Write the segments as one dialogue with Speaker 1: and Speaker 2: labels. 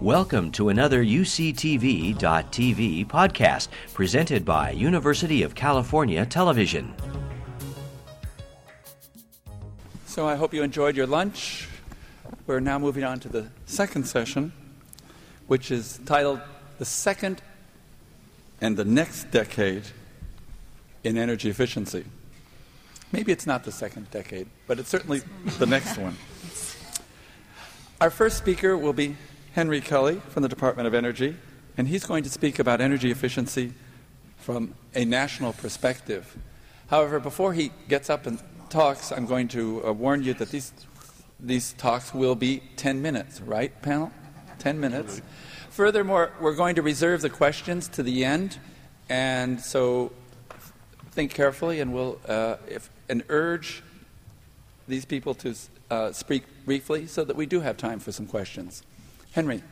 Speaker 1: Welcome to another UCTV.tv podcast presented by University of California Television.
Speaker 2: So I hope you enjoyed your lunch. We're now moving on to the second session, which is titled The Second and the Next Decade in Energy Efficiency. Maybe it's not the second decade, but it's certainly the next one. Our first speaker will be Henry Kelly from the Department of Energy, and he's going to speak about energy efficiency from a national perspective. However, before he gets up and talks, I'm going to uh, warn you that these, these talks will be 10 minutes, right, panel? 10 minutes. Furthermore, we're going to reserve the questions to the end, and so think carefully and we'll uh, if, and urge these people to uh, speak briefly so that we do have time for some questions. Henry.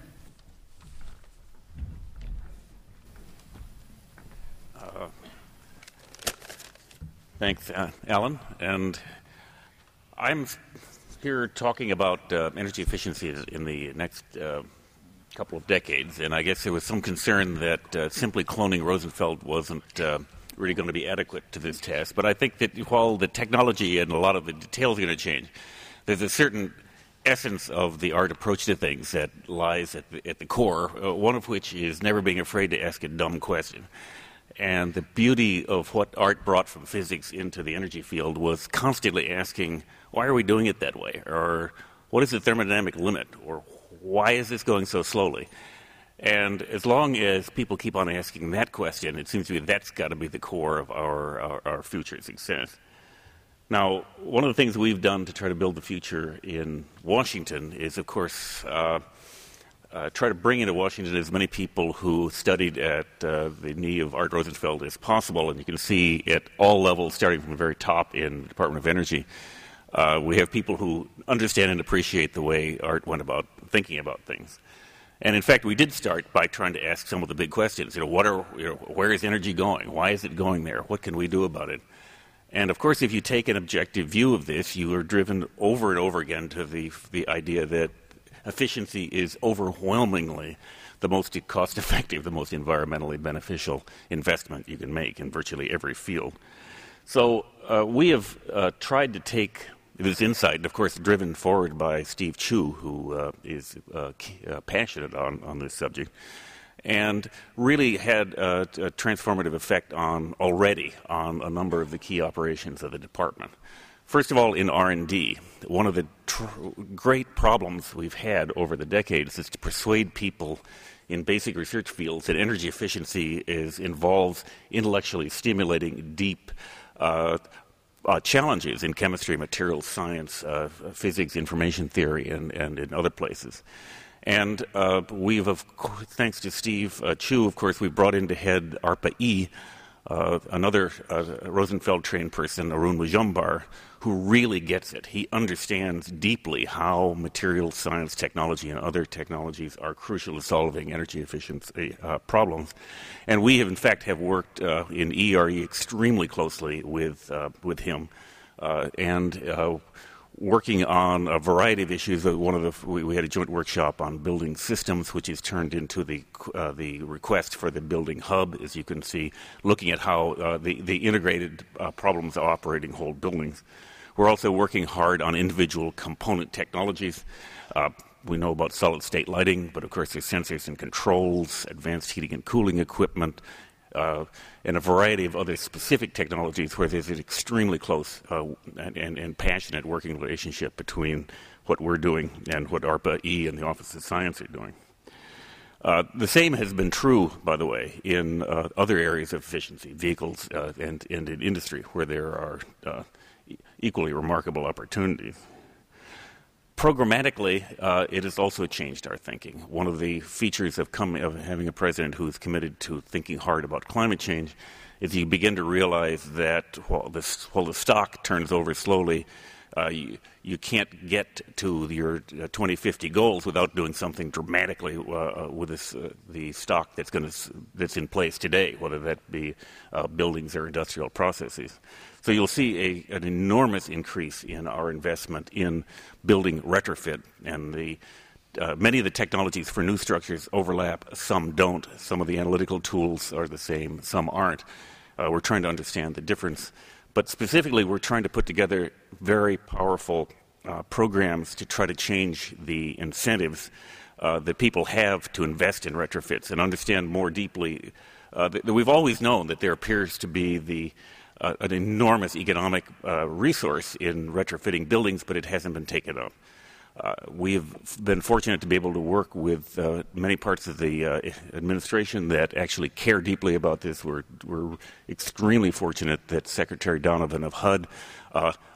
Speaker 3: Uh, thanks, uh, Alan. And I'm here talking about uh, energy efficiency in the next uh, couple of decades. And I guess there was some concern that uh, simply cloning Rosenfeld wasn't uh, really going to be adequate to this task. But I think that while the technology and a lot of the details are going to change, there's a certain essence of the art approach to things that lies at the, at the core, uh, one of which is never being afraid to ask a dumb question. And the beauty of what art brought from physics into the energy field was constantly asking, why are we doing it that way? Or what is the thermodynamic limit? Or why is this going so slowly? And as long as people keep on asking that question, it seems to me that's got to be the core of our, our, our future success. Now, one of the things we've done to try to build the future in Washington is, of course, uh, uh, try to bring into Washington as many people who studied at uh, the knee of Art Rosenfeld as possible. And you can see at all levels, starting from the very top in the Department of Energy, uh, we have people who understand and appreciate the way Art went about thinking about things. And in fact, we did start by trying to ask some of the big questions. You know, what are, you know, where is energy going? Why is it going there? What can we do about it? And of course, if you take an objective view of this, you are driven over and over again to the, the idea that efficiency is overwhelmingly the most cost effective, the most environmentally beneficial investment you can make in virtually every field. So uh, we have uh, tried to take this insight, and of course, driven forward by Steve Chu, who uh, is uh, uh, passionate on, on this subject and really had a, a, transformative effect on already on a number of the key operations of the department. First of all, in R&D, one of the tr- great problems we've had over the decades is to persuade people in basic research fields that energy efficiency is involves intellectually stimulating deep uh, uh, challenges in chemistry, materials science, uh, physics, information theory, and, and in other places. And uh, we've, of thanks to Steve uh, Chu, of course, we brought into head ARPA E, uh, another uh, Rosenfeld trained person, Arun Majumdar, who really gets it. He understands deeply how material science, technology, and other technologies are crucial to solving energy efficiency uh, problems. And we have, in fact, have worked uh, in EERE extremely closely with with him, and working on a variety of issues. One of the we, we, had a joint workshop on building systems, which is turned into the uh, the request for the building hub, as you can see, looking at how uh, the the integrated uh, problems of operating whole buildings. We're also working hard on individual component technologies. Uh, we know about solid state lighting, but of course there's sensors and controls, advanced heating and cooling equipment, uh, and a variety of other specific technologies where there's an extremely close uh, and, and, and, passionate working relationship between what we're doing and what ARPA E and the Office of Science are doing. Uh, the same has been true, by the way, in uh, other areas of efficiency, vehicles uh, and, and in industry, where there are uh, equally remarkable opportunities programmatically, uh, it has also changed our thinking. One of the features of, of having a president who is committed to thinking hard about climate change is you begin to realize that while, this, while the stock turns over slowly, uh, you, you, can't get to your uh, 2050 goals without doing something dramatically uh, uh with this, uh, the stock that's, gonna, that's in place today, whether that be buildings or industrial processes. So you'll see a, an enormous increase in our investment in building retrofit and the many of the technologies for new structures overlap, some don't. Some of the analytical tools are the same, some aren't. We're trying to understand the difference. But specifically, we're trying to put together very powerful uh, programs to try to change the incentives uh, that people have to invest in retrofits and understand more deeply uh, that, that, we've always known that there appears to be the uh, an enormous economic uh, resource in retrofitting buildings, but it hasn't been taken up. Uh, we've been fortunate to be able to work with many parts of the administration that actually care deeply about this. We're, we're extremely fortunate that Secretary Donovan of HUD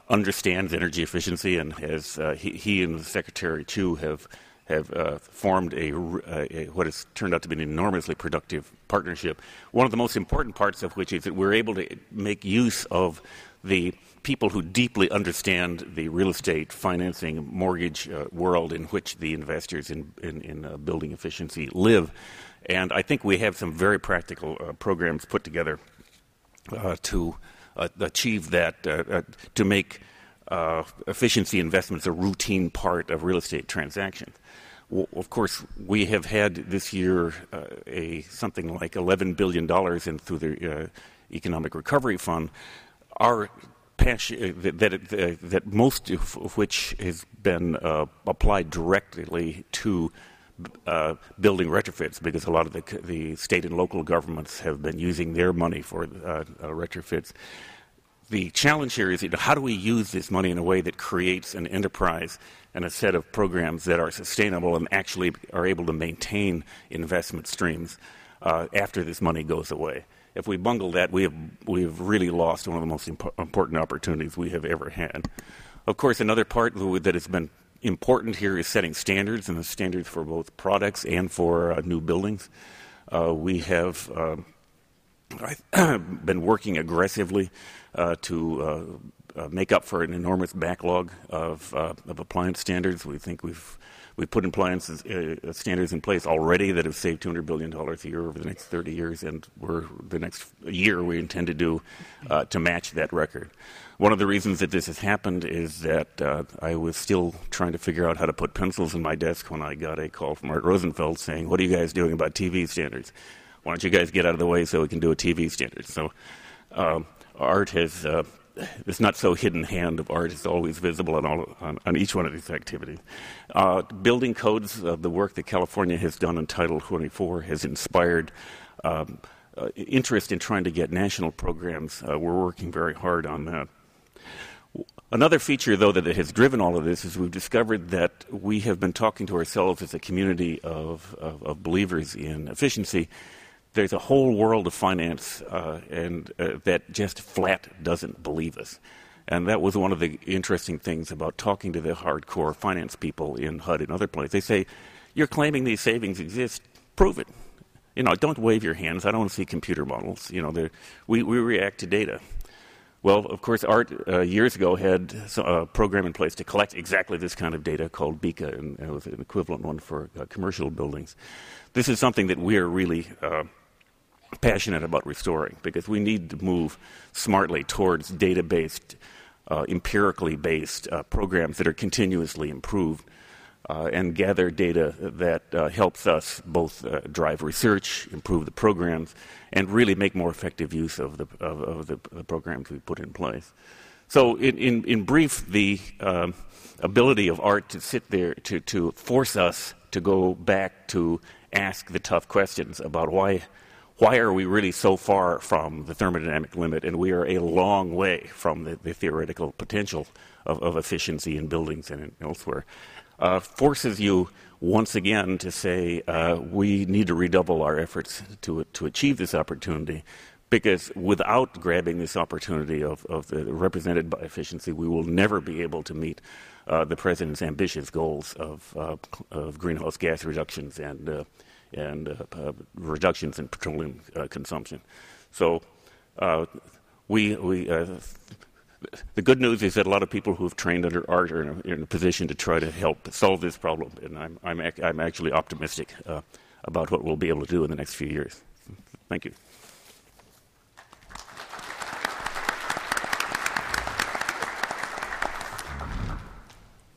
Speaker 3: understands energy efficiency, and has uh, he, he, and the Secretary too have have uh, formed a, a, what has turned out to be an enormously productive partnership. One of the most important parts of which is that we're able to make use of the people who deeply understand the real estate financing mortgage uh, world in which the investors in, in, in uh, building efficiency live. And I think we have some very practical uh, programs put together uh, to achieve that, uh, to make efficiency investments a routine part of real estate transactions of course, we have had this year uh, a something like $11 billion in through the uh, Economic Recovery Fund. Our passion, uh, that, that, uh, that, most of which has been uh, applied directly to uh, building retrofits because a lot of the, the state and local governments have been using their money for retrofits the challenge here is you know, how do we use this money in a way that creates an enterprise and a set of programs that are sustainable and actually are able to maintain investment streams uh, after this money goes away. If we bungle that, we have we have really lost one of the most impo- important opportunities we have ever had. Of course, another part that has been important here is setting standards, and the standards for both products and for uh, new buildings. Uh, we have um, been working aggressively uh, to uh, uh, make up for an enormous backlog of, uh, of appliance standards. We think we've we've put appliances uh, standards in place already that have saved 200 billion dollars a year over the next 30 years, and we're the next year we intend to do uh, to match that record. One of the reasons that this has happened is that uh, I was still trying to figure out how to put pencils in my desk when I got a call from Art Rosenfeld saying, "What are you guys doing about TV standards? Why don't you guys get out of the way so we can do a TV standard?" So. Um, art has uh, this not so hidden hand of art is always visible on, all, on, on each one of these activities. Uh, building codes, uh, the work that California has done in Title 24 has inspired um, uh, interest in trying to get national programs. Uh, we're working very hard on that. Another feature, though, that has driven all of this is we've discovered that we have been talking to ourselves as a community of, of, of believers in efficiency there's a whole world of finance uh, and uh, that just flat doesn't believe us. And that was one of the interesting things about talking to the hardcore finance people in HUD and other places. They say, You're claiming these savings exist, prove it. You know, don't wave your hands. I don't want to see computer models. You know, we, we react to data. Well, of course, Art uh, years ago had a program in place to collect exactly this kind of data called BECA, and it was an equivalent one for uh, commercial buildings. This is something that we are really uh, passionate about restoring because we need to move smartly towards data based, uh, empirically based uh, programs that are continuously improved uh, and gather data that uh, helps us both uh, drive research, improve the programs, and really make more effective use of the, of, of the, the, programs we put in place. So, in, in, in brief, the um, ability of art to sit there to, to force us to go back to ask the tough questions about why why are we really so far from the thermodynamic limit? And we are a long way from the, the theoretical potential of, of, efficiency in buildings and elsewhere. Uh, forces you once again to say uh, we need to redouble our efforts to, to achieve this opportunity because without grabbing this opportunity of, of the represented by efficiency, we will never be able to meet uh, the president's ambitious goals of, uh, of greenhouse gas reductions and uh, and uh, uh, reductions in petroleum uh, consumption. So we, we the good news is that a lot of people who have trained under art are in a, in a position to try to help solve this problem, and I'm, I'm, ac- I'm actually optimistic uh, about what we'll be able to do in the next few years. Thank you.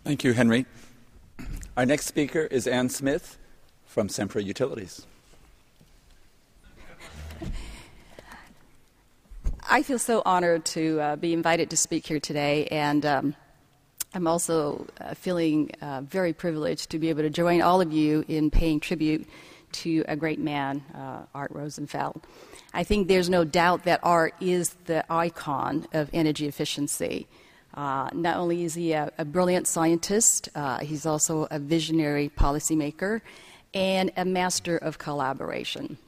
Speaker 2: Thank you, Henry. Our next speaker is Anne Smith from Sempra Utilities.
Speaker 4: I feel so honored to uh, be invited to speak here today, and um, I'm also uh, feeling uh, very privileged to be able to join all of you in paying tribute to a great man, uh, Art Rosenfeld. I think there's no doubt that Art is the icon of energy efficiency. Uh, not only is he a, a brilliant scientist, uh, he's also a visionary policymaker and a master of collaboration.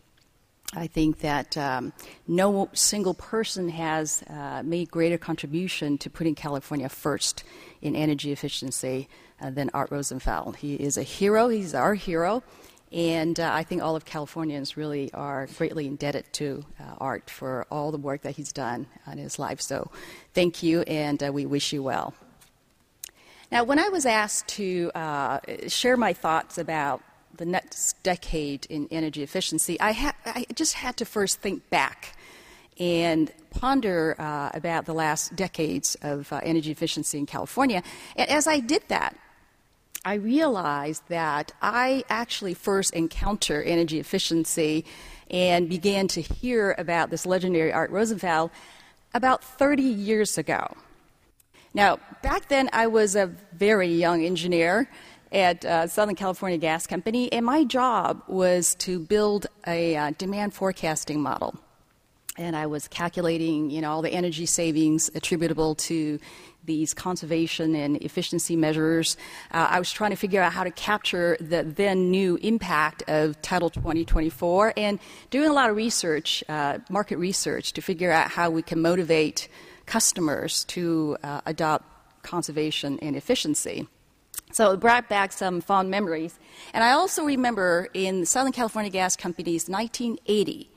Speaker 4: I think that um, no single person has uh, made greater contribution to putting California first in energy efficiency uh, than Art Rosenfeld. He is a hero. He's our hero. And uh, I think all of Californians really are greatly indebted to uh, Art for all the work that he's done in his life. So thank you, and uh, we wish you well. Now, when I was asked to uh, share my thoughts about the next decade in energy efficiency, I, ha- I just had to first think back and ponder uh, about the last decades of uh, energy efficiency in California. And as I did that, I realized that I actually first encountered energy efficiency and began to hear about this legendary Art Rosenfeld about 30 years ago. Now, back then, I was a very young engineer at uh, Southern California Gas Company, and my job was to build a uh, demand forecasting model. And I was calculating, you know, all the energy savings attributable to these conservation and efficiency measures. Uh, I was trying to figure out how to capture the then new impact of Title 2024 and doing a lot of research, uh, market research, to figure out how we can motivate customers to uh, adopt conservation and efficiency. So it brought back some fond memories. And I also remember in Southern California Gas Company's 1980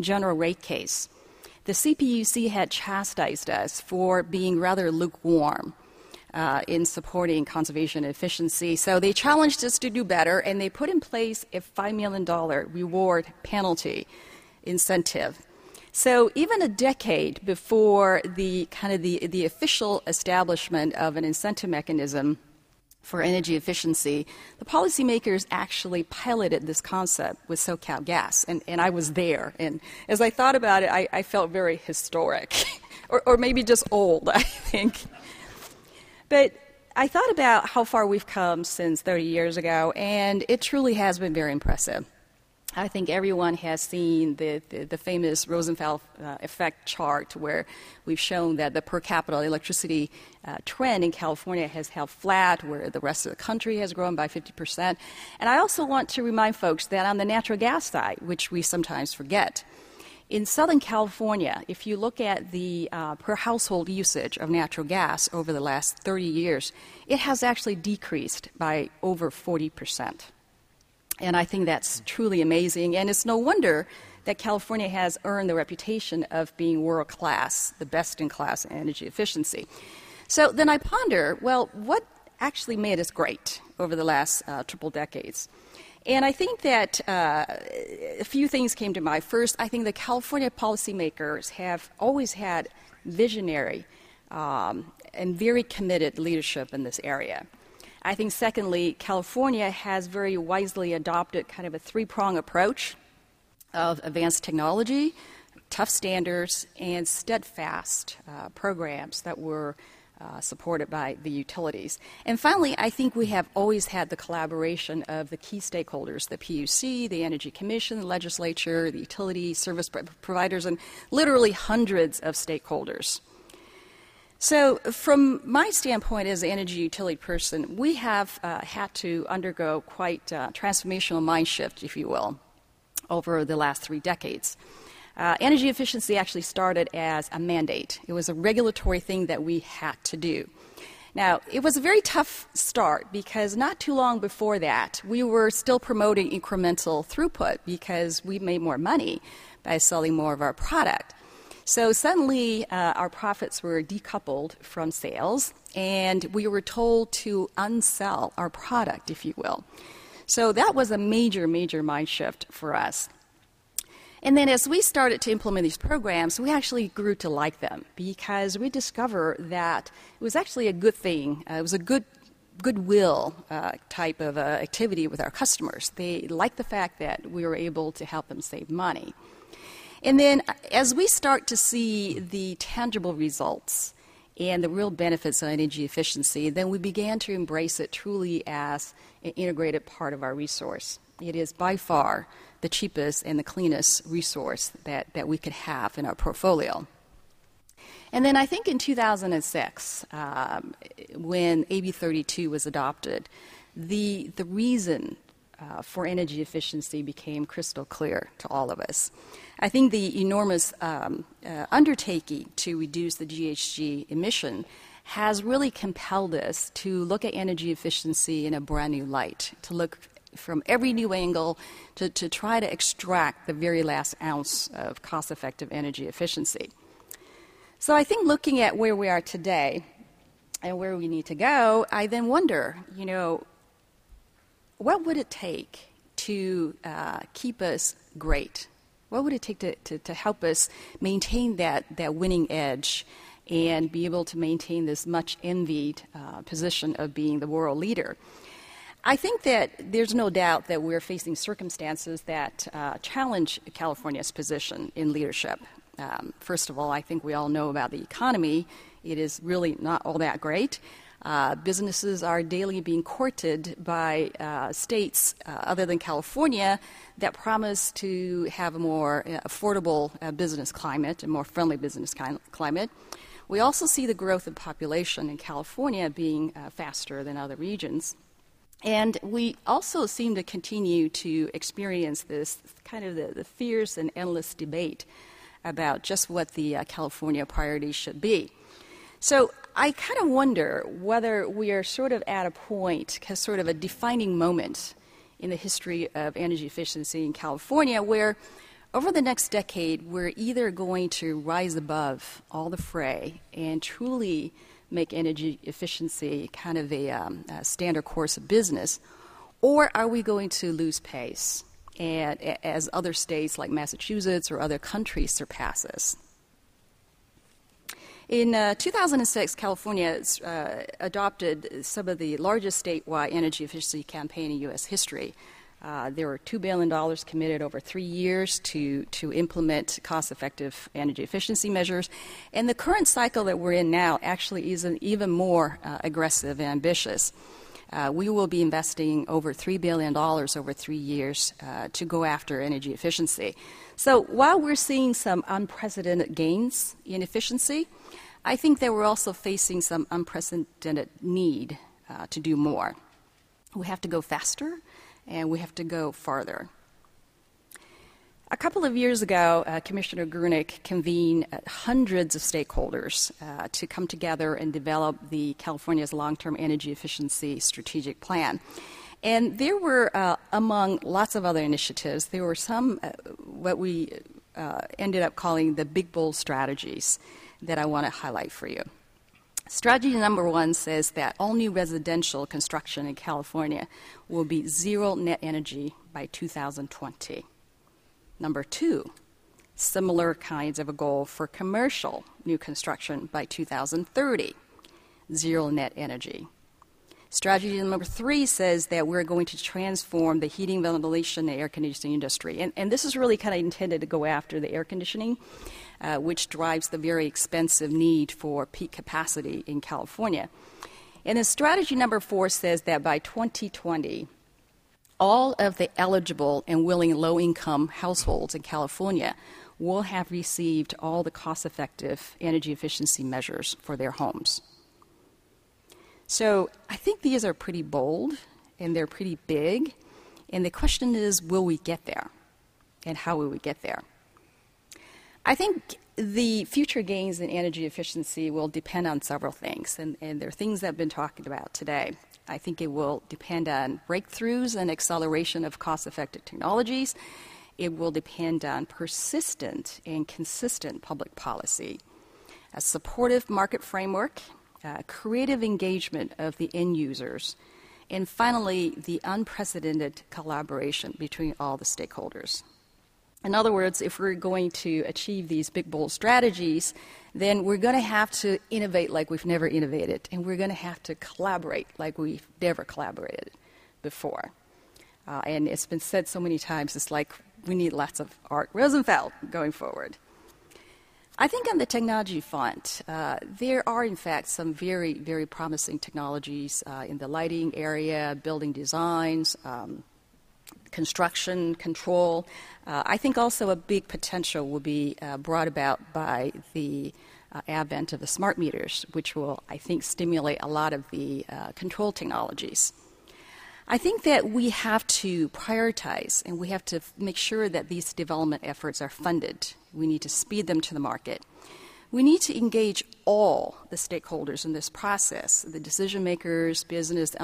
Speaker 4: general rate case, the CPUC had chastised us for being rather lukewarm. Uh, in supporting conservation efficiency. So they challenged us to do better, and they put in place a $5 million reward penalty incentive. So even a decade before the kind of the, the official establishment of an incentive mechanism for energy efficiency, the policymakers actually piloted this concept with SoCal Gas, and, and I was there. And as I thought about it, I, I felt very historic, or, or maybe just old, I think. But I thought about how far we've come since 30 years ago, and it truly has been very impressive. I think everyone has seen the, the, the famous Rosenfeld uh, effect chart where we've shown that the per capita electricity uh, trend in California has held flat, where the rest of the country has grown by 50%. And I also want to remind folks that on the natural gas side, which we sometimes forget, in Southern California, if you look at the uh, per household usage of natural gas over the last 30 years, it has actually decreased by over 40 percent. And I think that's truly amazing. And it's no wonder that California has earned the reputation of being world class, the best in class in energy efficiency. So then I ponder well, what actually made us great over the last uh, triple decades? And I think that uh, a few things came to mind. First, I think the California policymakers have always had visionary um, and very committed leadership in this area. I think, secondly, California has very wisely adopted kind of a three prong approach of advanced technology, tough standards, and steadfast uh, programs that were uh, supported by the utilities. And finally, I think we have always had the collaboration of the key stakeholders the PUC, the Energy Commission, the legislature, the utility service providers, and literally hundreds of stakeholders. So, from my standpoint as an energy utility person, we have uh, had to undergo quite a transformational mind shift, if you will, over the last three decades. Uh, energy efficiency actually started as a mandate, it was a regulatory thing that we had to do. Now, it was a very tough start because not too long before that, we were still promoting incremental throughput because we made more money by selling more of our product. So suddenly, uh, our profits were decoupled from sales, and we were told to unsell our product, if you will. So that was a major, major mind shift for us. And then as we started to implement these programs, we actually grew to like them because we discovered that it was actually a good thing. Uh, it was a good goodwill uh, type of uh, activity with our customers. They like the fact that we were able to help them save money. And then as we start to see the tangible results and the real benefits of energy efficiency, then we began to embrace it truly as an integrated part of our resource. It is by far the cheapest and the cleanest resource that, that we could have in our portfolio. And then I think in 2006, um, when AB 32 was adopted, the, the reason uh, for energy efficiency became crystal clear to all of us. I think the enormous um, uh, undertaking to reduce the GHG emission has really compelled us to look at energy efficiency in a brand new light, to look from every new angle to, to try to extract the very last ounce of cost effective energy efficiency. So I think looking at where we are today and where we need to go, I then wonder, you know, what would it take to uh, keep us great? What would it take to, to, to help us maintain that, that winning edge and be able to maintain this much envied uh, position of being the world leader? I think that there's no doubt that we're facing circumstances that uh, challenge California's position in leadership. Um, first of all, I think we all know about the economy. It is really not all that great. Uh, businesses are daily being courted by uh, states uh, other than California that promise to have a more uh, affordable uh, business climate, a more friendly business climate. We also see the growth of population in California being uh, faster than other regions. And we also seem to continue to experience this kind of the, the fierce and endless debate about just what the California priorities should be. So I kind of wonder whether we are sort of at a point, sort of a defining moment in the history of energy efficiency in California, where over the next decade, we're either going to rise above all the fray and truly make energy efficiency kind of a, um, a standard course of business, or are we going to lose pace and, as other states like Massachusetts or other countries surpass us? In uh, 2006, California uh, adopted some of the largest statewide energy efficiency campaign in U.S. history. Uh, there were $2 billion committed over three years to, to implement cost effective energy efficiency measures. And the current cycle that we're in now actually is even more uh, aggressive and ambitious. Uh, we will be investing over $3 billion over three years uh, to go after energy efficiency. So while we're seeing some unprecedented gains in efficiency, I think that we're also facing some unprecedented need uh, to do more. We have to go faster and we have to go farther. A couple of years ago, uh, Commissioner Grueneich convened uh, hundreds of stakeholders uh, to come together and develop the California's long-term energy efficiency strategic plan. And there were, uh, among lots of other initiatives, there were some uh, what we uh, ended up calling the big bold strategies that I want to highlight for you. Strategy number one says that all new residential construction in California will be zero net energy by 2020. Number two, similar kinds of a goal for commercial new construction by 2030, zero net energy. Strategy number three says that we're going to transform the heating, ventilation, and air conditioning industry. And, and this is really kind of intended to go after the air conditioning uh, which drives the very expensive need for peak capacity in California. And then strategy number four says that by 2020, all of the eligible and willing low income households in California will have received all the cost effective energy efficiency measures for their homes. So I think these are pretty bold and they're pretty big. And the question is will we get there? And how will we get there? I think the future gains in energy efficiency will depend on several things, and, and there are things that I've been talking about today. I think it will depend on breakthroughs and acceleration of cost effective technologies. It will depend on persistent and consistent public policy, a supportive market framework, creative engagement of the end users, and finally, the unprecedented collaboration between all the stakeholders. In other words, if we're going to achieve these big, bold strategies, then we're going to have to innovate like we've never innovated, and we're going to have to collaborate like we've never collaborated before. Uh, and it's been said so many times, it's like we need lots of Art Rosenfeld going forward. I think on the technology front, uh, there are in fact some very, very promising technologies uh, in the lighting area, building designs, um, construction, control. Uh, I think also a big potential will be uh, brought about by the uh, advent of the smart meters, which will, I think, stimulate a lot of the uh, control technologies. I think that we have to prioritize and we have to make sure that these development efforts are funded. We need to speed them to the market. We need to engage all the stakeholders in this process the decision makers, business,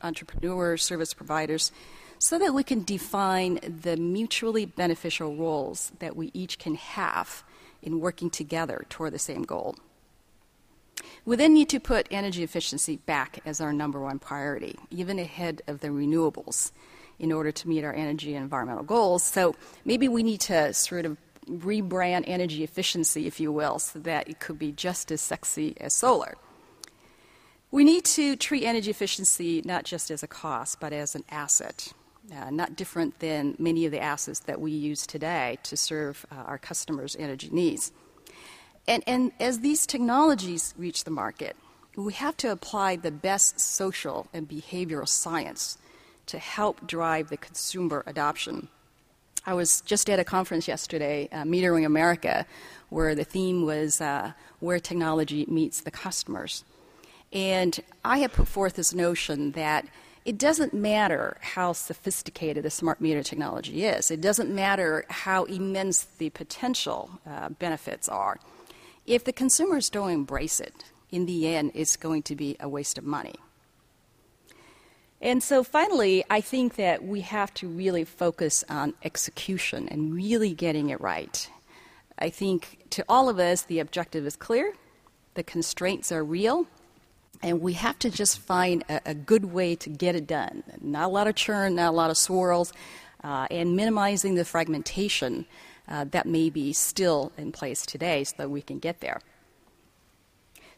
Speaker 4: entrepreneurs, service providers so that we can define the mutually beneficial roles that we each can have in working together toward the same goal. We then need to put energy efficiency back as our number one priority, even ahead of the renewables, in order to meet our energy and environmental goals. So maybe we need to sort of rebrand energy efficiency, if you will, so that it could be just as sexy as solar. We need to treat energy efficiency not just as a cost, but as an asset uh, not different than many of the assets that we use today to serve uh, our customers' energy needs. And, and as these technologies reach the market, we have to apply the best social and behavioral science to help drive the consumer adoption. I was just at a conference yesterday, uh, Metering America, where the theme was uh, where technology meets the customers. And I have put forth this notion that it doesn't matter how sophisticated the smart meter technology is. It doesn't matter how immense the potential uh, benefits are. If the consumers don't embrace it, in the end, it's going to be a waste of money. And so finally, I think that we have to really focus on execution and really getting it right. I think to all of us, the objective is clear, the constraints are real, and we have to just find a, a, good way to get it done. Not a lot of churn, not a lot of swirls, uh, and minimizing the fragmentation uh, that may be still in place today so that we can get there.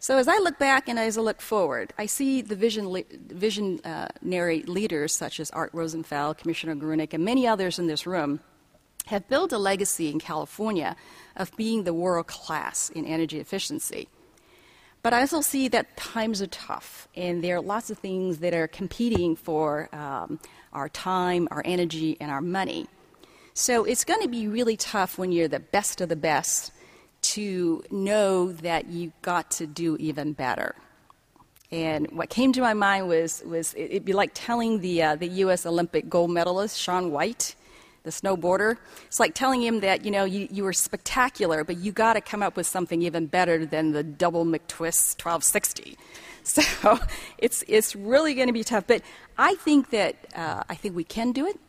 Speaker 4: So as I look back and as I look forward, I see the vision, visionary leaders such as Art Rosenfeld, Commissioner Grueneich, and many others in this room have built a legacy in California of being the world class in energy efficiency. But I also see that times are tough, and there are lots of things that are competing for um, our time, our energy, and our money. So it's going to be really tough when you're the best of the best to know that you got to do even better. And what came to my mind was, was it'd be like telling the, uh, the U.S. Olympic gold medalist, Shaun White, the snowboarder. It's like telling him that, you know, you, you were spectacular, but you got to come up with something even better than the double McTwist 1260. So it's, it's really going to be tough. But I think that uh, I think we can do it,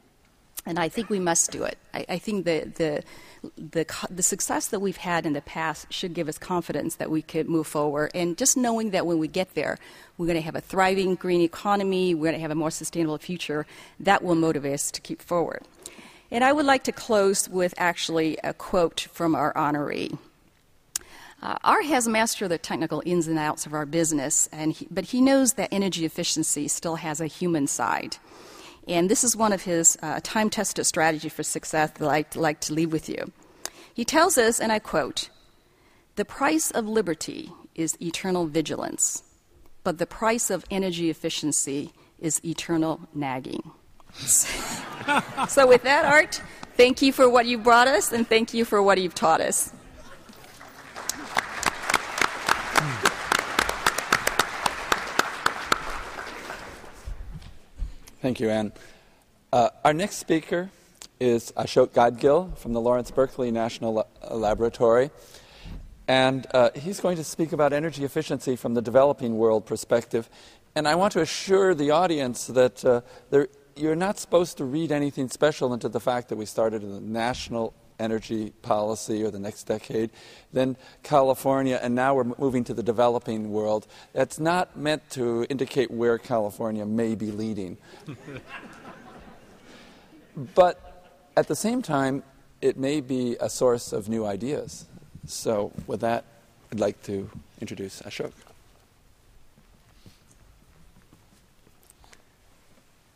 Speaker 4: and I think we must do it. I, I think the, the, the, the success that we've had in the past should give us confidence that we could move forward. And just knowing that when we get there, we're going to have a thriving green economy, we're going to have a more sustainable future, that will motivate us to keep forward. And I would like to close with actually a quote from our honoree. Uh, Art has mastered the technical ins and outs of our business, and he, but he knows that energy efficiency still has a human side. And this is one of his uh, time tested strategy for success that I'd like to leave with you. He tells us, and I quote, The price of liberty is eternal vigilance, but the price of energy efficiency is eternal nagging. so, with that, Art, thank you for what you brought us, and thank you for what you've taught us.
Speaker 2: Thank you, Anne. Uh, our next speaker is Ashok Gadgil from the Lawrence Berkeley National La- Laboratory. And uh, he's going to speak about energy efficiency from the developing world perspective. And I want to assure the audience that uh, there you're not supposed to read anything special into the fact that we started in the national energy policy or the next decade, then California, and now we're moving to the developing world. That's not meant to indicate where California may be leading. but at the same time, it may be a source of new ideas. So, with that, I'd like to introduce Ashok.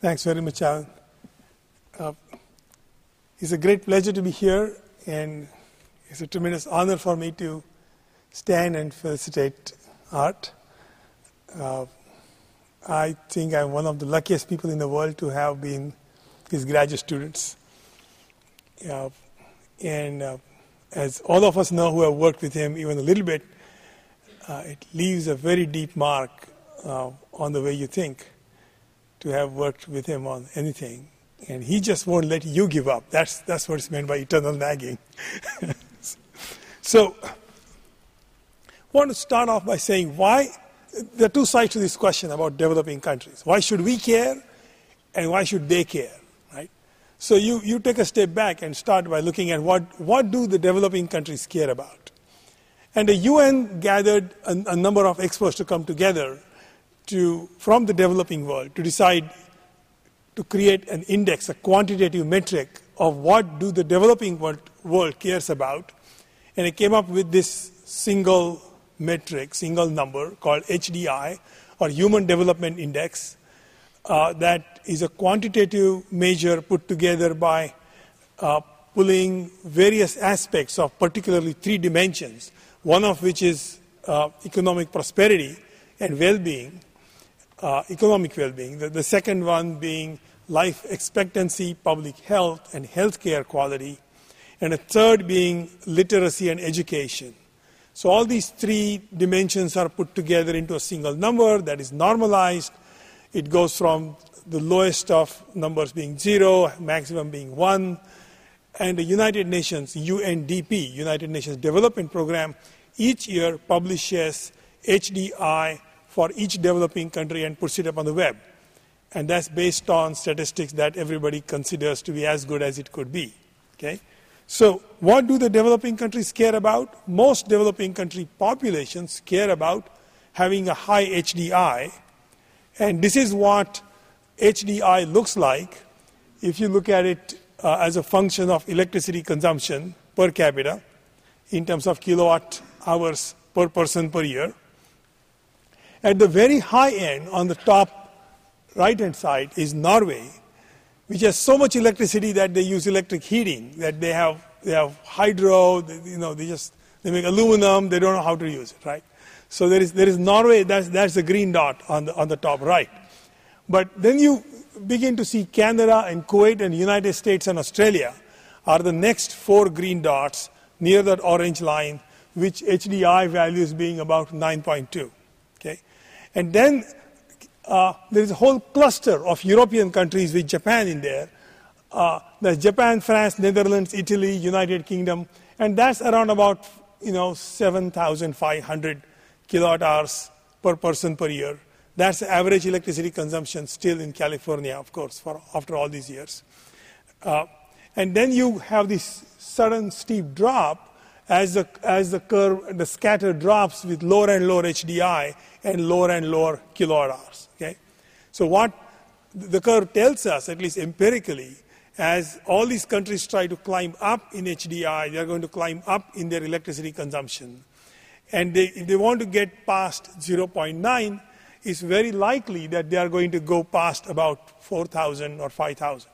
Speaker 5: Thanks very much, Alan. Uh, it's a great pleasure to be here, and it's a tremendous honor for me to stand and felicitate Art. Uh, I think I'm one of the luckiest people in the world to have been his graduate students. Uh, and uh, as all of us know who have worked with him even a little bit, uh, it leaves a very deep mark uh, on the way you think to have worked with him on anything. And he just won't let you give up. That's, that's what's meant by eternal nagging. so, I want to start off by saying why there are two sides to this question about developing countries. Why should we care and why should they care? Right? So you, you take a step back and start by looking at what, what do the developing countries care about? And the UN gathered a, a number of experts to come together to, from the developing world to decide to create an index, a quantitative metric of what do the developing world, world cares about. And it came up with this single metric, single number called HDI or Human Development Index. Uh, that is a quantitative measure put together by uh, pulling various aspects of particularly three dimensions, one of which is uh, economic prosperity and well being, uh, economic well being, the, the second one being life expectancy, public health, and healthcare quality, and a third being literacy and education. So all these three dimensions are put together into a single number that is normalized. It goes from the lowest of numbers being zero, maximum being one. And the United Nations, UNDP, United Nations Development Program, each year publishes HDI for each developing country and puts it up on the web. And that's based on statistics that everybody considers to be as good as it could be. Okay? So, what do the developing countries care about? Most developing country populations care about having a high HDI, and this is what HDI looks like if you look at it uh, as a function of electricity consumption per capita in terms of kilowatt hours per person per year. At the very high end, on the top right hand side, is Norway, which has so much electricity that they use electric heating, that they have, they have hydro, they, you know, they just, they make aluminum, they don't know how to use it, right? So there is, there is Norway, that's, that's the green dot on the, on the top right. But then you begin to see Canada and Kuwait and United States and Australia are the next four green dots near that orange line, which HDI values being about 9.2. Okay? And then uh, there is a whole cluster of European countries with Japan in there. Uh, there's Japan, France, Netherlands, Italy, United Kingdom, and that's around about you know 7,500 kilowatt hours per person per year. That's the average electricity consumption still in California, of course, for after all these years. Uh, and then you have this sudden steep drop as the, as the curve, the scatter drops with lower and lower HDI and lower and lower kilowatt hours. Okay? So what the curve tells us, at least empirically, as all these countries try to climb up in HDI, they are going to climb up in their electricity consumption. And they, if they want to get past 0.9, it's very likely that they are going to go past about 4,000 or 5,000,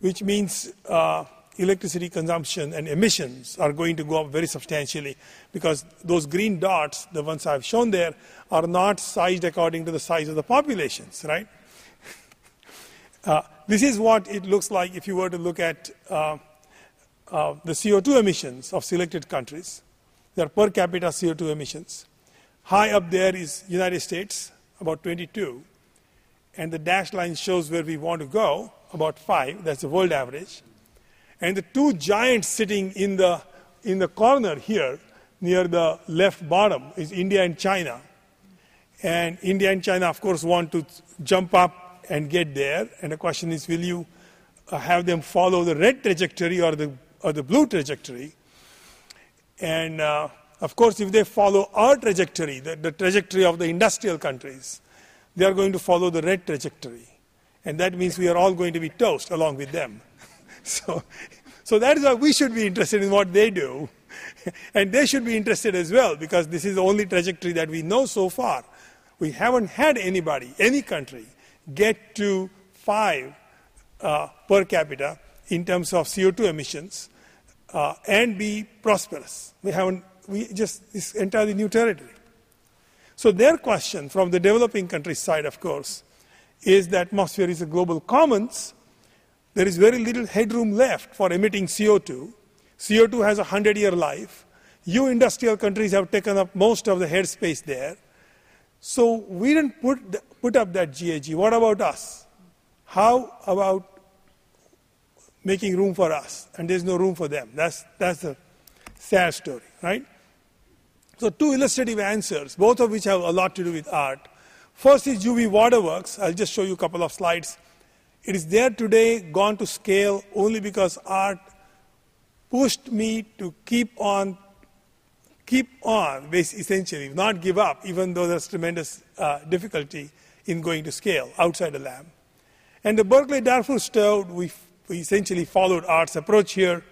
Speaker 5: which means uh, electricity consumption and emissions are going to go up very substantially because those green dots, the ones I've shown there, are not sized according to the size of the populations, right? uh, this is what it looks like if you were to look at uh, uh, the CO2 emissions of selected countries. They are per capita CO2 emissions. High up there is United States, about 22, and the dashed line shows where we want to go, about 5. That's the world average. And the two giants sitting in the, in the corner here, near the left bottom, is India and China. And India and China, of course, want to jump up and get there. And the question is will you uh, have them follow the red trajectory or the, or the blue trajectory? And uh, of course, if they follow our trajectory, the, the trajectory of the industrial countries, they are going to follow the red trajectory. And that means we are all going to be toast along with them. So, So that is why we should be interested in what they do. and they should be interested as well because this is the only trajectory that we know so far. We haven't had anybody, any country, get to five uh, per capita in terms of CO2 emissions uh, and be prosperous. We haven't, we just, it's entirely new territory. So their question from the developing countries side, of course, is the atmosphere is a global commons. There is very little headroom left for emitting CO2. CO2 has a 100 year life. You industrial countries have taken up most of the headspace there. So we didn't put, put up that GHG. What about us? How about making room for us? And there's no room for them. That's, that's the sad story, right? So, two illustrative answers, both of which have a lot to do with Art. First is UV Waterworks. I'll just show you a couple of slides. It is there today, gone to scale only because Art pushed me to keep on, keep on, essentially, not give up, even though there's tremendous uh, difficulty in going to scale outside the lab. And the Berkeley Darfur stove, we, we essentially followed Art's approach here.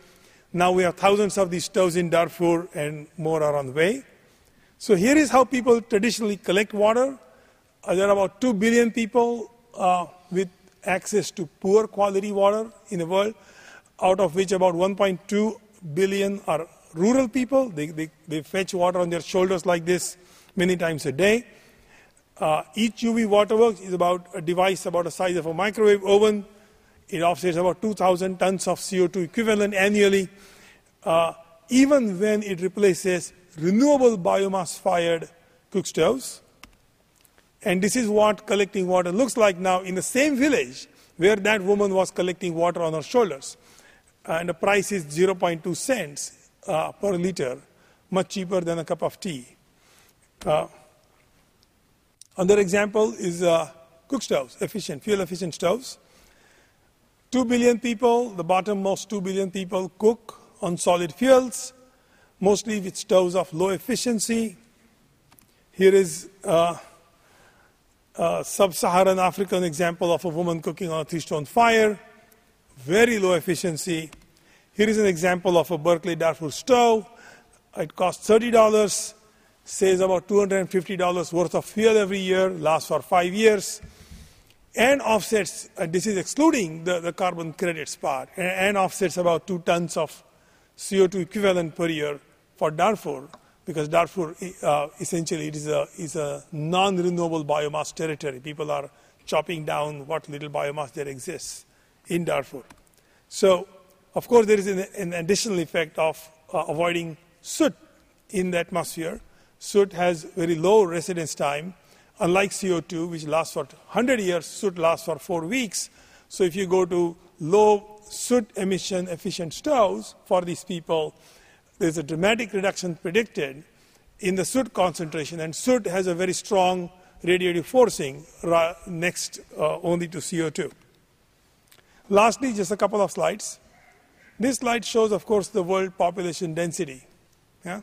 Speaker 5: Now we have thousands of these stoves in Darfur, and more are on the way. So here is how people traditionally collect water. Uh, there are about 2 billion people uh, with access to poor quality water in the world, out of which about 1.2 billion are rural people. They, they, they, fetch water on their shoulders like this many times a day. Uh, each UV waterworks is about a device about the size of a microwave oven. It offsets about 2,000 tons of CO2 equivalent annually, uh, even when it replaces renewable biomass fired cook stoves. And this is what collecting water looks like now in the same village where that woman was collecting water on her shoulders. And the price is 0.2 cents uh, per liter, much cheaper than a cup of tea. Uh, another example is uh, cook stoves, efficient, fuel efficient stoves. 2 billion people, the bottommost 2 billion people, cook on solid fuels mostly with stoves of low efficiency. Here is a, a sub Saharan African example of a woman cooking on a three stone fire, very low efficiency. Here is an example of a Berkeley Darfur stove. It costs $30, saves about $250 worth of fuel every year, lasts for five years, and offsets, and this is excluding the, the carbon credits part, and, and offsets about two tons of CO2 equivalent per year for Darfur, because Darfur uh, essentially it is a, is a non renewable biomass territory. People are chopping down what little biomass there exists in Darfur. So, of course, there is an, an additional effect of uh, avoiding soot in the atmosphere. Soot has very low residence time, unlike CO2, which lasts for 100 years, soot lasts for four weeks. So, if you go to low soot emission efficient stoves for these people, there's a dramatic reduction predicted in the soot concentration, and soot has a very strong radiative forcing next uh, only to CO2. Lastly, just a couple of slides. This slide shows, of course, the world population density. Yeah?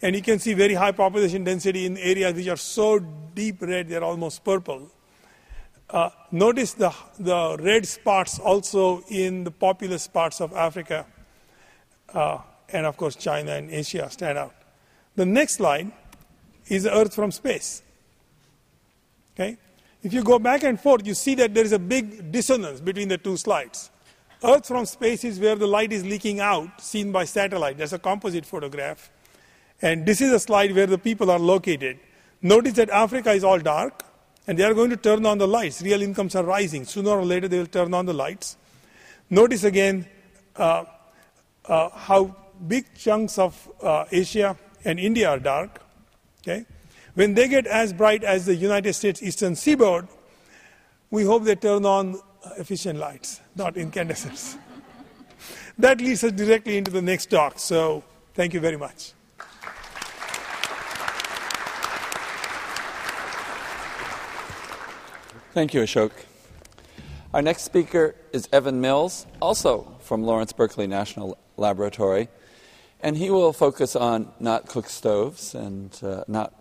Speaker 5: And you can see very high population density in areas which are so deep red, they're almost purple. Uh, notice the, the red spots also in the populous parts of Africa. Uh, and of course China and Asia stand out. The next slide is Earth from space. Okay? If you go back and forth, you see that there is a big dissonance between the two slides. Earth from space is where the light is leaking out, seen by satellite. That's a composite photograph. And this is a slide where the people are located. Notice that Africa is all dark, and they are going to turn on the lights. Real incomes are rising. Sooner or later, they will turn on the lights. Notice again uh, uh, how big chunks of uh, Asia and India are dark. Okay? When they get as bright as the United States eastern seaboard, we hope they turn on efficient lights, not incandescents. that leads us directly into the next talk. So, thank you very much.
Speaker 2: Thank you, Ashok. Our next speaker is Evan Mills, also from Lawrence Berkeley National Laboratory. And he will focus on not cook stoves and uh, not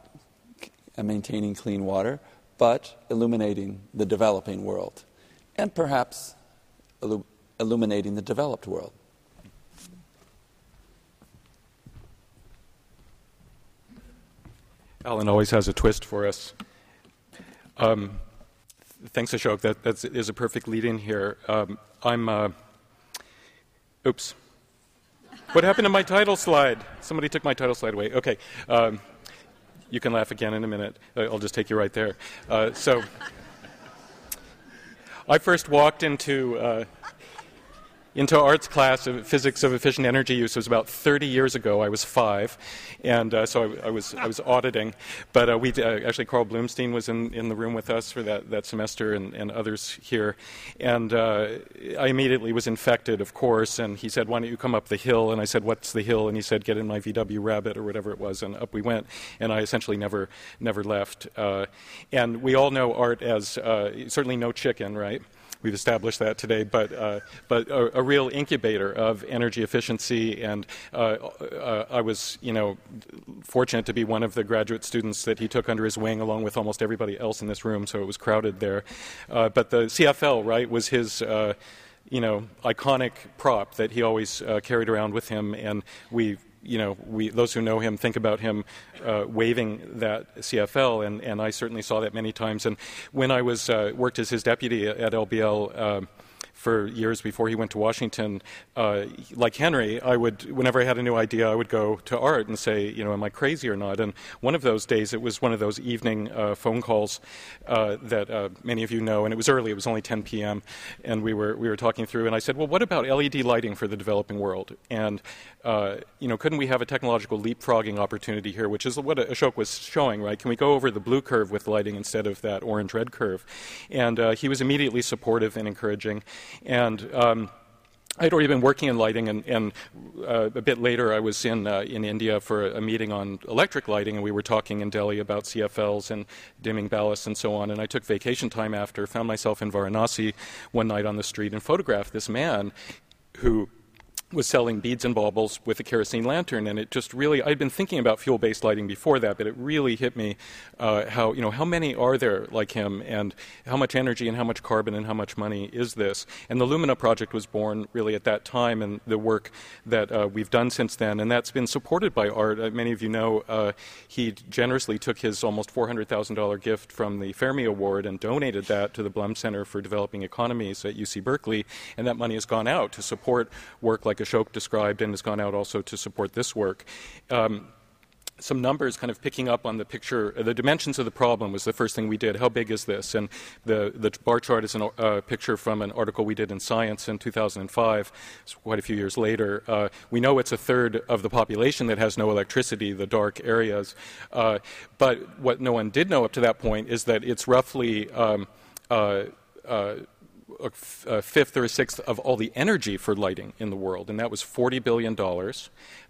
Speaker 2: maintaining clean water, but illuminating the developing world and perhaps illu- illuminating the developed world.
Speaker 6: Alan always has a twist for us. Um, thanks, Ashok. That is a perfect lead in here. Um, I'm, uh, oops. What happened to my title slide? Somebody took my title slide away. Okay. Um, you can laugh again in a minute. Uh, I'll just take you right there. Uh, so, I first walked into uh, into Art's class of physics of efficient energy use. Was about 30 years ago. I was five, and uh, so I, I, was I was auditing. But uh, we uh, actually Carl Blumstein was in, in the room with us for that, that semester, and, and others here. And uh, I immediately was infected, of course. And he said, "Why don't you come up the hill?" And I said, "What's the hill?" And he said, "Get in my VW Rabbit or whatever it was." And up we went. And I essentially never never left. Uh, and we all know Art as certainly no chicken, right? We've established that today, but, uh, but a, a, real incubator of energy efficiency. And uh, uh, I was, you know, fortunate to be one of the graduate students that he took under his wing, along with almost everybody else in this room. So it was crowded there. Uh, but the CFL, right, was his uh, you know, iconic prop that he always uh, carried around with him, and we you know, we, those who know him think about him uh, waving that CFL, and, and I certainly saw that many times. And when I was uh, worked as his deputy at LBL. For years before he went to Washington, uh, like Henry, I would, whenever I had a new idea, I would go to Art and say, you know, am I crazy or not? And one of those days, it was one of those evening uh, phone calls uh, that uh, many of you know, and it was early, it was only 10 p.m., and we were, we were talking through, and I said, well, what about LED lighting for the developing world? And, uh, you know, couldn't we have a technological leapfrogging opportunity here, which is what Ashok was showing, right? Can we go over the blue curve with lighting instead of that orange-red curve? And he was immediately supportive and encouraging. And um, I'd already been working in lighting, and, and uh, a bit later I was in, uh, in India for a, a, meeting on electric lighting, and we were talking in Delhi about CFLs and dimming ballasts and so on. And I took vacation time after, found myself in Varanasi one night on the street, and photographed this man who was selling beads and baubles with a kerosene lantern, and it just really I'd been thinking about fuel-based lighting before that, but it really hit me uh, how you know how many are there like him, and how much energy and how much carbon and how much money is this? And the Lumina project was born really at that time, and the work that uh, we've done since then, and that's been supported by Art. Uh, many of you know uh, he generously took his almost four hundred thousand dollar gift from the Fermi Award and donated that to the Blum Center for Developing Economies at UC Berkeley, and that money has gone out to support work like like Ashok described and has gone out also to support this work. Um, some numbers kind of picking up on the picture, uh, the dimensions of the problem was the first thing we did. How big is this? And the, the bar chart is a uh, picture from an article we did in Science in 2005, it's quite a few years later. Uh, we know it's a third of the population that has no electricity, the dark areas. Uh, but what no one did know up to that point is that it's roughly. Um, uh, uh, a, fifth or a sixth of all the energy for lighting in the world, and that was $40 billion.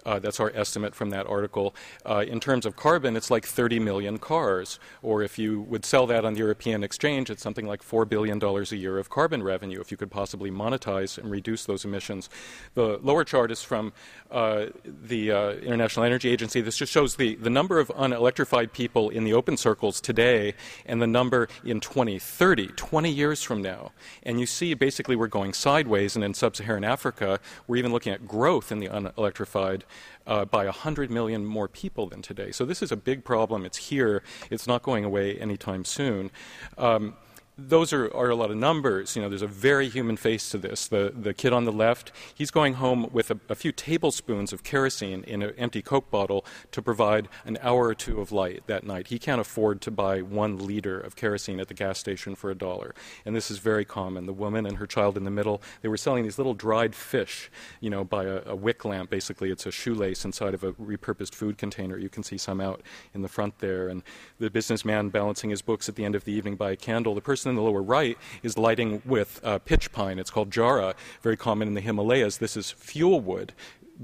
Speaker 6: Uh, that's our estimate from that article. Uh, in terms of carbon, it's like 30 million cars. Or if you would sell that on the European exchange, it's something like $4 billion a year of carbon revenue if you could possibly monetize and reduce those emissions. The lower chart is from uh, the uh, International Energy Agency. This just shows the, the number of unelectrified people in the open circles today and the number in 2030, 20 years from now. And you see basically we're going sideways, and in sub Saharan Africa, we're even looking at growth in the unelectrified uh, by 100 million more people than today. So this is a big problem. It's here. It's not going away anytime soon. Um, those are, are a lot of numbers. You know, there's a very human face to this. The, the kid on the left, he's going home with a, a few tablespoons of kerosene in an empty Coke bottle to provide an hour or two of light that night. He can't afford to buy one liter of kerosene at the gas station for a dollar. And this is very common. The woman and her child in the middle, they were selling these little dried fish, you know, by a, a wick lamp. Basically, it's a shoelace inside of a repurposed food container. You can see some out in the front there. And the businessman balancing his books at the end of the evening by a candle. The person in the lower right is lighting with uh, pitch pine. It's called jara, very common in the Himalayas. This is fuel wood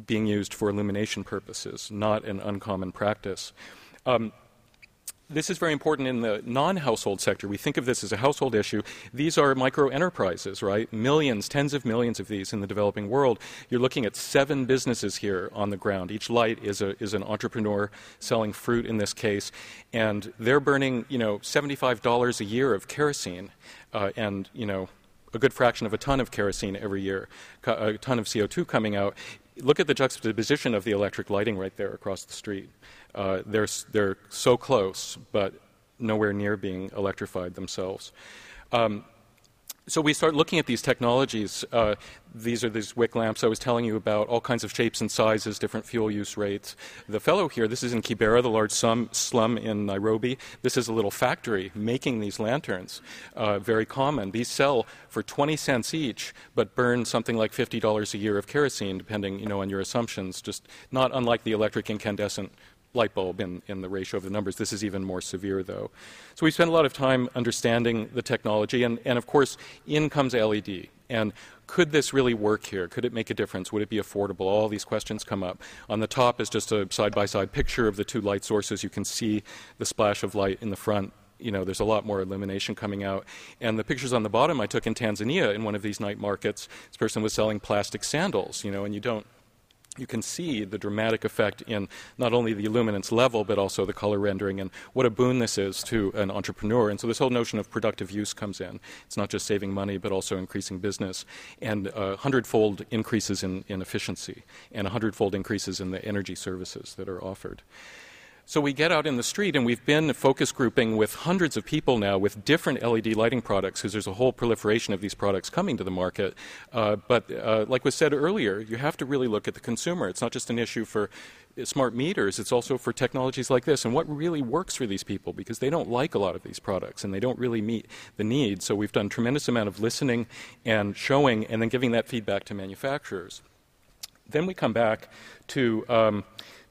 Speaker 6: being used for illumination purposes, not an uncommon practice. Um, this is very important in the non household sector. We think of this as a household issue. These are micro enterprises, right? Millions, tens of millions of these in the developing world. You're looking at seven businesses here on the ground. Each light is, a, is an entrepreneur selling fruit in this case. And they're burning, you know, $75 a year of kerosene uh, and, you know, a good fraction of a ton of kerosene every year, a ton of CO2 coming out look at the juxtaposition of the electric lighting right there across the street. Uh, they're, they're so close, but nowhere near being electrified themselves. Um, so we start looking at these technologies. Uh, these are these wick lamps I was telling you about, all kinds of shapes and sizes, different fuel use rates. The fellow here, this is in Kibera, the large slum, slum in Nairobi. This is a little factory making these lanterns, uh, very common. These sell for 20 cents each, but burn something like $50 a year of kerosene, depending you know, on your assumptions, just not unlike the electric incandescent light bulb in, in the ratio of the numbers. This is even more severe, though. So we spent a lot of time understanding the technology, and, and of course, in comes LED. And could this really work here? Could it make a difference? Would it be affordable? All these questions come up. On the top is just a side by side picture of the two light sources. You can see the splash of light in the front. You know, there's a lot more illumination coming out. And the pictures on the bottom I took in Tanzania in one of these night markets. This person was selling plastic sandals, you know, and you don't you can see the dramatic effect in not only the illuminance level, but also the color rendering, and what a boon this is to an entrepreneur. And so, this whole notion of productive use comes in. It's not just saving money, but also increasing business, and uh, hundredfold increases in, in efficiency, and a hundredfold increases in the energy services that are offered. So we get out in the street, and we've been focus grouping with hundreds of people now with different LED lighting products, because there's a whole proliferation of these products coming to the market. Uh, but uh, like was said earlier, you have to really look at the consumer. It's not just an issue for smart meters, it's also for technologies like this, and what really works for these people, because they don't like a lot of these products, and they don't really meet the needs. So we've done tremendous amount of listening and showing, and then giving that feedback to manufacturers. Then we come back to um,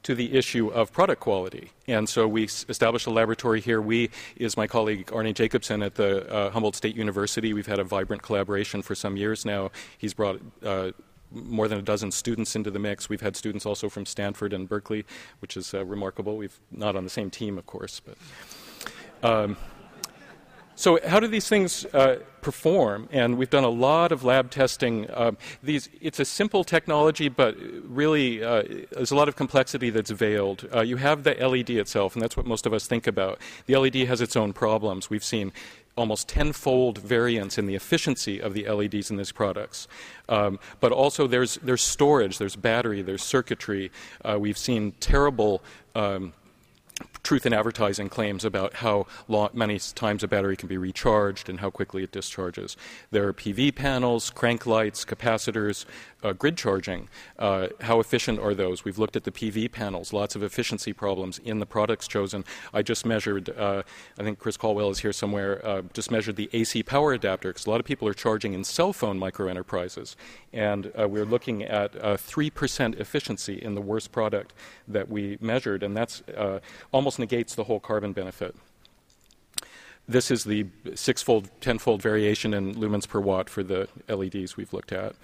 Speaker 6: to the issue of product quality. And so we established a laboratory here. We is my colleague Arne Jacobson at the uh, Humboldt State University. We've had a vibrant collaboration for some years now. He's brought uh, more than a dozen students into the mix. We've had students also from Stanford and Berkeley, which is uh, remarkable. We've not on the same team, of course, but. Um, so, how do these things uh, perform? And we've done a lot of lab testing. Uh, these, it's a simple technology, but really uh, there's a lot of complexity that's veiled. Uh, you have the LED itself, and that's what most of us think about. The LED has its own problems. We've seen almost tenfold variance in the efficiency of the LEDs in these products. Um, but also, there's, there's storage, there's battery, there's circuitry. Uh, we've seen terrible. Um, truth in advertising claims about how long, many times a battery can be recharged and how quickly it discharges. There are PV panels, crank lights, capacitors, uh, grid charging. Uh, how efficient are those? We've looked at the PV panels, lots of efficiency problems in the products chosen. I just measured, uh, I think Chris Calwell is here somewhere, uh, just measured the AC power adapter because a lot of people are charging in cell phone micro enterprises. And uh, we're looking at 3% efficiency in the worst product that we measured, and that's almost negates the whole carbon benefit. This is the sixfold, tenfold variation in lumens per watt for the LEDs we've looked at.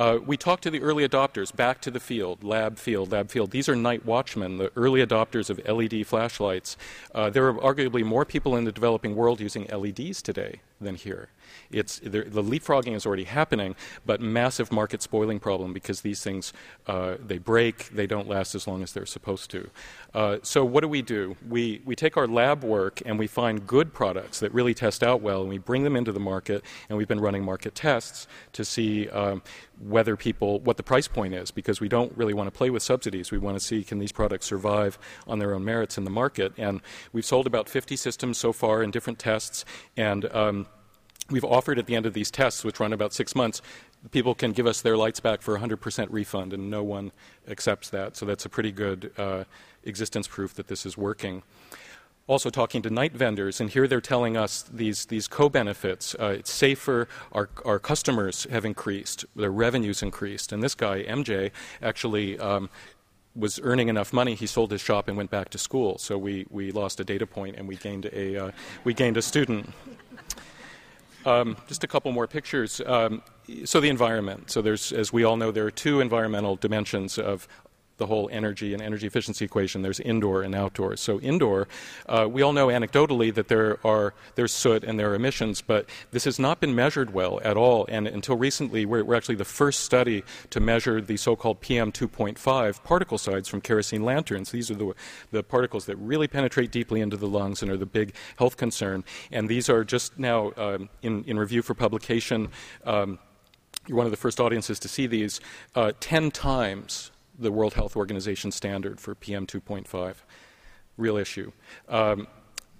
Speaker 6: Uh, we talked to the early adopters, back to the field, lab field, lab field. These are night watchmen, the early adopters of LED flashlights. Uh, there are arguably more people in the developing world using LEDs today than here. It's, the leapfrogging is already happening, but massive market spoiling problem because these things uh, they break, they don't last as long as they're supposed to. Uh, so what do we do? We we take our lab work and we find good products that really test out well, and we bring them into the market, and we've been running market tests to see. Um, whether people what the price point is because we don't really want to play with subsidies we want to see can these products survive on their own merits in the market and we've sold about 50 systems so far in different tests and um, we've offered at the end of these tests, which run about six months, people can give us their lights back for 100% refund, and no one accepts that. So that's a pretty good uh, existence proof that this is working. Also, talking to night vendors, and here they're telling us these, these co benefits. Uh, it's safer, our, our customers have increased, their revenues increased. And this guy, MJ, actually um, was earning enough money, he sold his shop and went back to school. So we, we lost a data point and we gained a, uh, we gained a student. Um, just a couple more pictures. Um, so the environment. So there's, as we all know, there are two environmental dimensions of the whole energy and energy efficiency equation. There's indoor and outdoor. So indoor, uh, we all know anecdotally that there are there's soot and there are emissions, but this has not been measured well at all. And until recently, we're, we're actually the first study to measure the so-called PM 2.5 particle size from kerosene lanterns. These are the the particles that really penetrate deeply into the lungs and are the big health concern. And these are just now um, in in review for publication. Um, you're one of the first audiences to see these, uh, 10 times the World Health Organization standard for PM 2.5. Real issue. Um,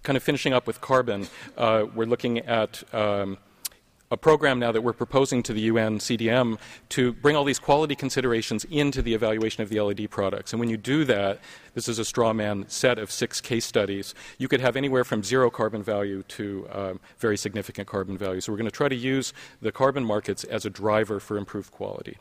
Speaker 6: kind of finishing up with carbon, uh, we're looking at um, a program now that we're proposing to the UN CDM to bring all these quality considerations into the evaluation of the LED products. And when you do that, this is a straw man set of six case studies. You could have anywhere from zero carbon value to um, very significant carbon value. So we're going to try to use the carbon markets as a driver for improved quality.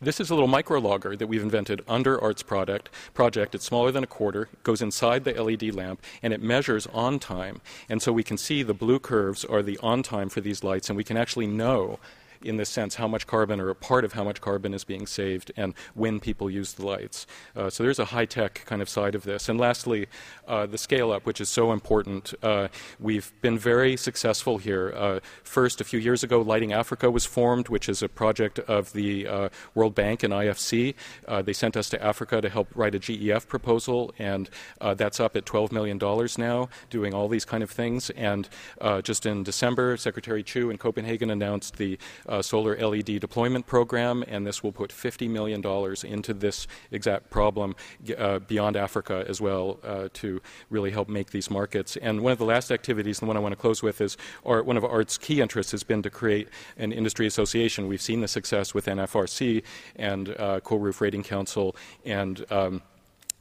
Speaker 6: This is a little micro logger that we've invented under Art's product project. It's smaller than a quarter, goes inside the LED lamp, and it measures on time. And so we can see the blue curves are the on time for these lights, and we can actually know in this sense how much carbon or a part of how much carbon is being saved and when people use the lights. Uh, so there's a high tech kind of side of this. And lastly, uh, the scale up, which is so important. Uh, we've been very successful here. Uh, first, a few years ago, Lighting Africa was formed, which is a project of the uh, World Bank and IFC. Uh, they sent us to Africa to help write a GEF proposal, and that's up at $12 million now, doing all these kind of things. And just in December, Secretary Chu in Copenhagen announced the uh, solar LED deployment program, and this will put $50 million into this exact problem uh, beyond Africa as well uh, to really help make these markets. And one of the last activities, the one I want to close with, is or one of Art's key interests has been to create an industry association. We've seen the success with NFRC and uh, Cool Roof Rating Council and um,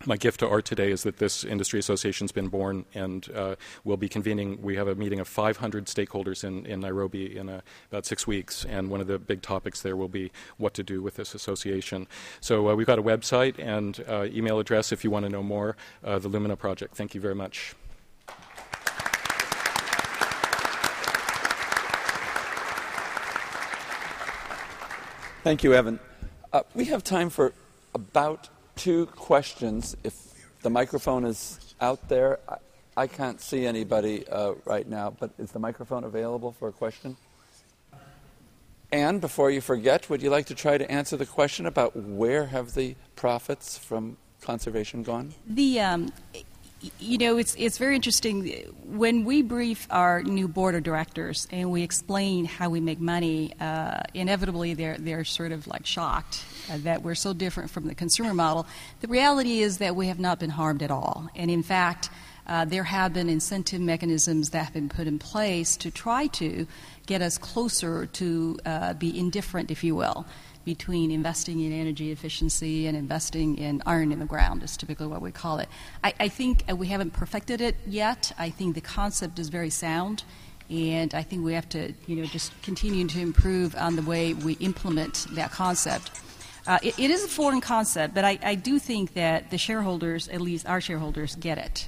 Speaker 6: my gift to Art today is that this industry association has been born and uh, we'll be convening. We have a meeting of 500 stakeholders in, in Nairobi in uh, about six weeks, and one of the big topics there will be what to do with this association. So uh, we've got a website and uh, email address if you want to know more. Uh, the Lumina Project. Thank you very much.
Speaker 2: Thank you, Evan. Uh, we have time for about two questions. If the microphone is out there, I, I can't see anybody uh, right now, but is the microphone available for a question? And before you forget, would you like to try to answer the question about where have the profits from conservation gone?
Speaker 4: The um, you know, it's it's very interesting when we brief our new board of directors and we explain how we make money. Uh, inevitably, they're they're sort of like shocked uh, that we're so different from the consumer model. The reality is that we have not been harmed at all, and in fact. Uh, there have been incentive mechanisms that have been put in place to try to get us closer to uh, be indifferent, if you will between investing in energy efficiency and investing in iron in the ground is typically what we call it. I, I think uh, we haven't perfected it yet. I think the concept is very sound, and I think we have to, you know, just continue to improve on the way we implement that concept. Uh, it, it is a foreign concept, but I, I do think that the shareholders, at least our shareholders, get it,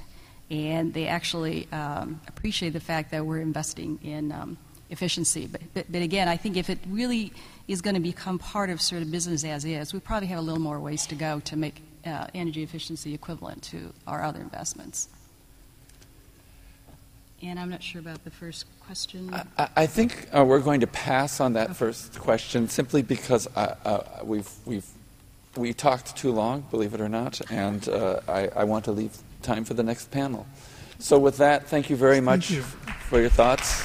Speaker 4: and they actually um, appreciate the fact that we're investing in um, efficiency. But, but, but again, I think if it really is going to become part of sort of business as is. We probably have a little more ways to go to make uh, energy efficiency equivalent to our other investments. And I'm not sure about the first question.
Speaker 2: I, I think uh, we're going to pass on that okay. first question simply because uh, uh, we've we've we talked too long, believe it or not, and uh, I, I, want to leave time for the next panel. So, with that, thank you very much
Speaker 5: you.
Speaker 2: for your thoughts.